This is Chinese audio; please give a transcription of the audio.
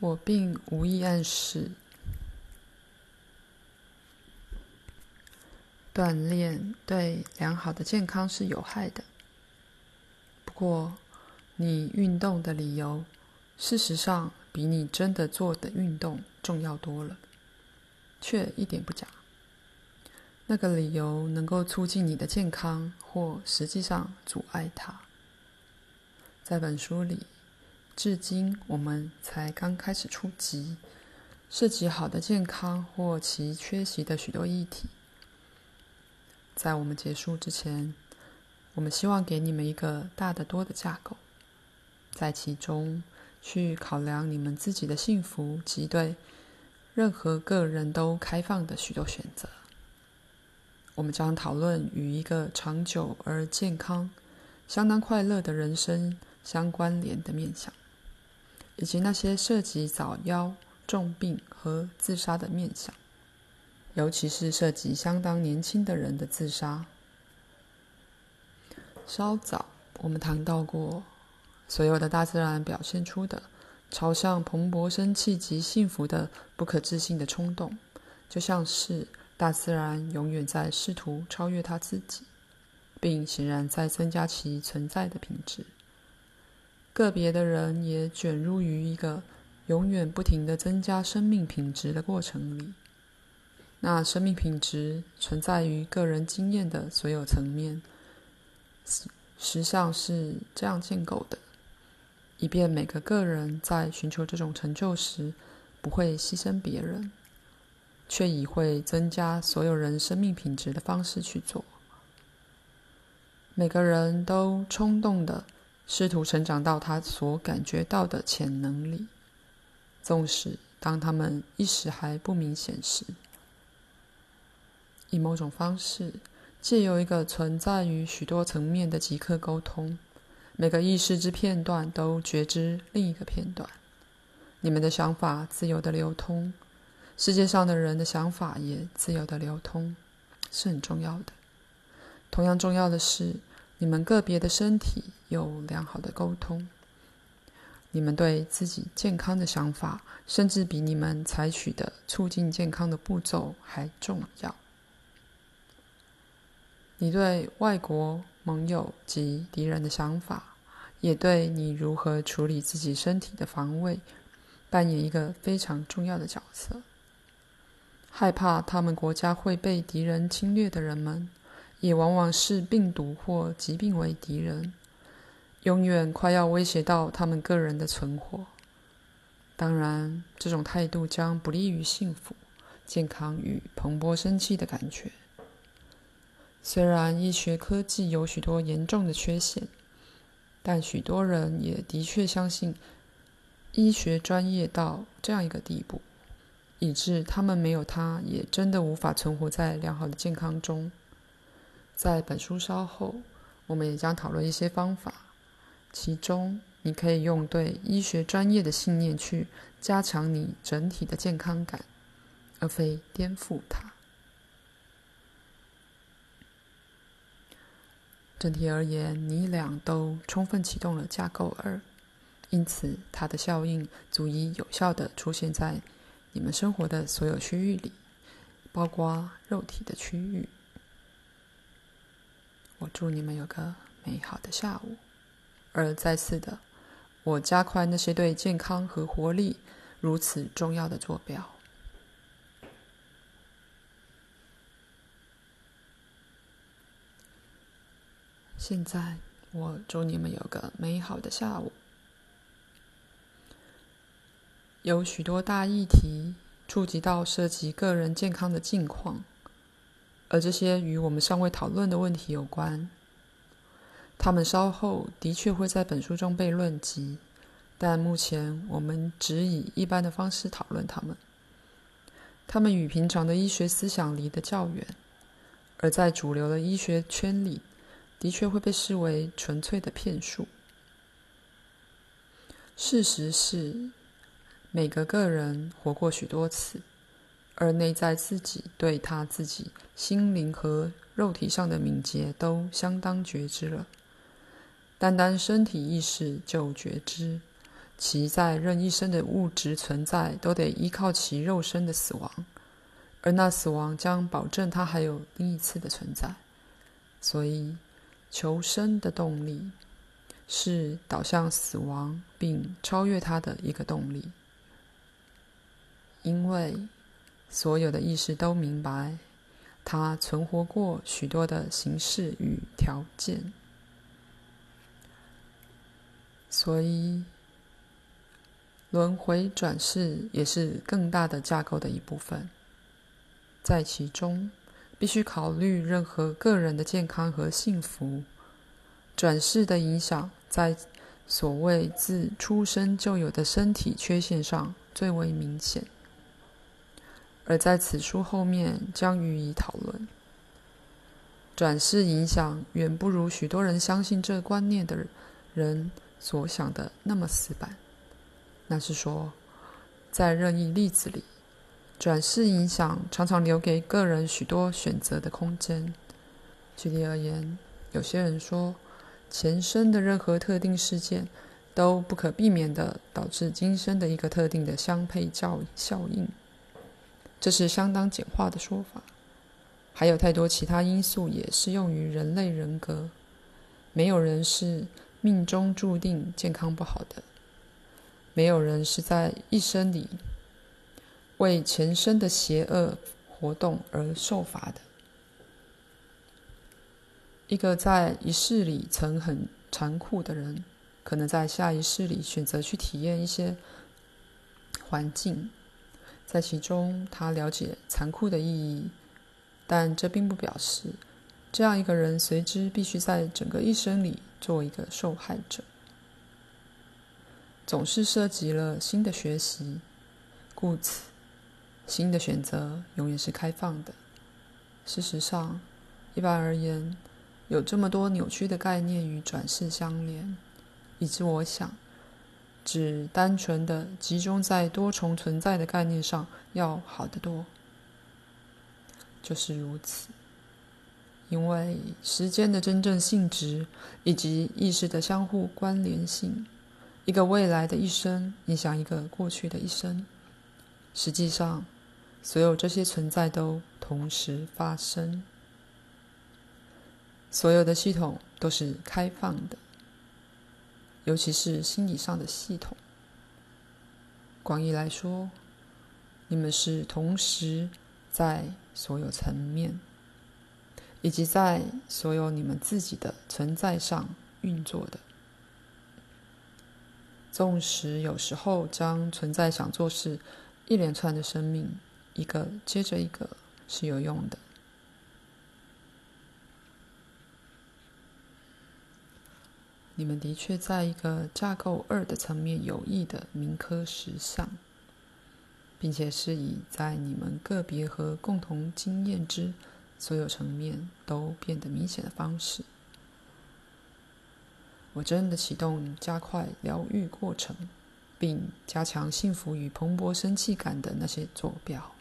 我并无意暗示锻炼对良好的健康是有害的。不过，你运动的理由，事实上比你真的做的运动重要多了，却一点不假。那个理由能够促进你的健康，或实际上阻碍它。在本书里，至今我们才刚开始触及涉及好的健康或其缺席的许多议题。在我们结束之前，我们希望给你们一个大得多的架构，在其中去考量你们自己的幸福及对任何个人都开放的许多选择。我们将讨论与一个长久而健康、相当快乐的人生相关联的面向，以及那些涉及早夭、重病和自杀的面相，尤其是涉及相当年轻的人的自杀。稍早我们谈到过，所有的大自然表现出的朝向蓬勃生气及幸福的不可置信的冲动，就像是。大自然永远在试图超越它自己，并显然在增加其存在的品质。个别的人也卷入于一个永远不停地增加生命品质的过程里。那生命品质存在于个人经验的所有层面，实际上是这样建构的，以便每个个人在寻求这种成就时，不会牺牲别人。却以会增加所有人生命品质的方式去做。每个人都冲动的试图成长到他所感觉到的潜能里，纵使当他们一时还不明显时，以某种方式，借由一个存在于许多层面的即刻沟通，每个意识之片段都觉知另一个片段。你们的想法自由地流通。世界上的人的想法也自由地流通，是很重要的。同样重要的是，你们个别的身体有良好的沟通。你们对自己健康的想法，甚至比你们采取的促进健康的步骤还重要。你对外国盟友及敌人的想法，也对你如何处理自己身体的防卫，扮演一个非常重要的角色。害怕他们国家会被敌人侵略的人们，也往往视病毒或疾病为敌人，永远快要威胁到他们个人的存活。当然，这种态度将不利于幸福、健康与蓬勃生气的感觉。虽然医学科技有许多严重的缺陷，但许多人也的确相信医学专业到这样一个地步。以致他们没有它，也真的无法存活在良好的健康中。在本书稍后，我们也将讨论一些方法，其中你可以用对医学专业的信念去加强你整体的健康感，而非颠覆它。整体而言，你俩都充分启动了架构二，因此它的效应足以有效地出现在。你们生活的所有区域里，包括肉体的区域。我祝你们有个美好的下午。而再次的，我加快那些对健康和活力如此重要的坐标。现在，我祝你们有个美好的下午。有许多大议题触及到涉及个人健康的境况，而这些与我们尚未讨论的问题有关。他们稍后的确会在本书中被论及，但目前我们只以一般的方式讨论他们。他们与平常的医学思想离得较远，而在主流的医学圈里，的确会被视为纯粹的骗术。事实是。每个个人活过许多次，而内在自己对他自己心灵和肉体上的敏捷都相当觉知了。单单身体意识就觉知，其在任一生的物质存在，都得依靠其肉身的死亡，而那死亡将保证他还有另一次的存在。所以，求生的动力是导向死亡并超越它的一个动力，因为所有的意识都明白，它存活过许多的形式与条件，所以轮回转世也是更大的架构的一部分，在其中。必须考虑任何个人的健康和幸福。转世的影响在所谓自出生就有的身体缺陷上最为明显，而在此书后面将予以讨论。转世影响远不如许多人相信这观念的人所想的那么死板。那是说，在任意例子里。转世影响常常留给个人许多选择的空间。举例而言，有些人说，前生的任何特定事件都不可避免地导致今生的一个特定的相配效效应，这是相当简化的说法。还有太多其他因素也适用于人类人格。没有人是命中注定健康不好的，没有人是在一生里。为前生的邪恶活动而受罚的，一个在一世里曾很残酷的人，可能在下一世里选择去体验一些环境，在其中他了解残酷的意义，但这并不表示这样一个人随之必须在整个一生里做一个受害者。总是涉及了新的学习，故此。新的选择永远是开放的。事实上，一般而言，有这么多扭曲的概念与转世相连，以致我想，只单纯的集中在多重存在的概念上要好得多。就是如此，因为时间的真正性质以及意识的相互关联性，一个未来的一生影响一个过去的一生，实际上。所有这些存在都同时发生，所有的系统都是开放的，尤其是心理上的系统。广义来说，你们是同时在所有层面，以及在所有你们自己的存在上运作的。纵使有时候将存在想做是一连串的生命。一个接着一个是有用的。你们的确在一个架构二的层面有益的铭刻实相，并且是以在你们个别和共同经验之所有层面都变得明显的方式。我真的启动加快疗愈过程，并加强幸福与蓬勃生气感的那些坐标。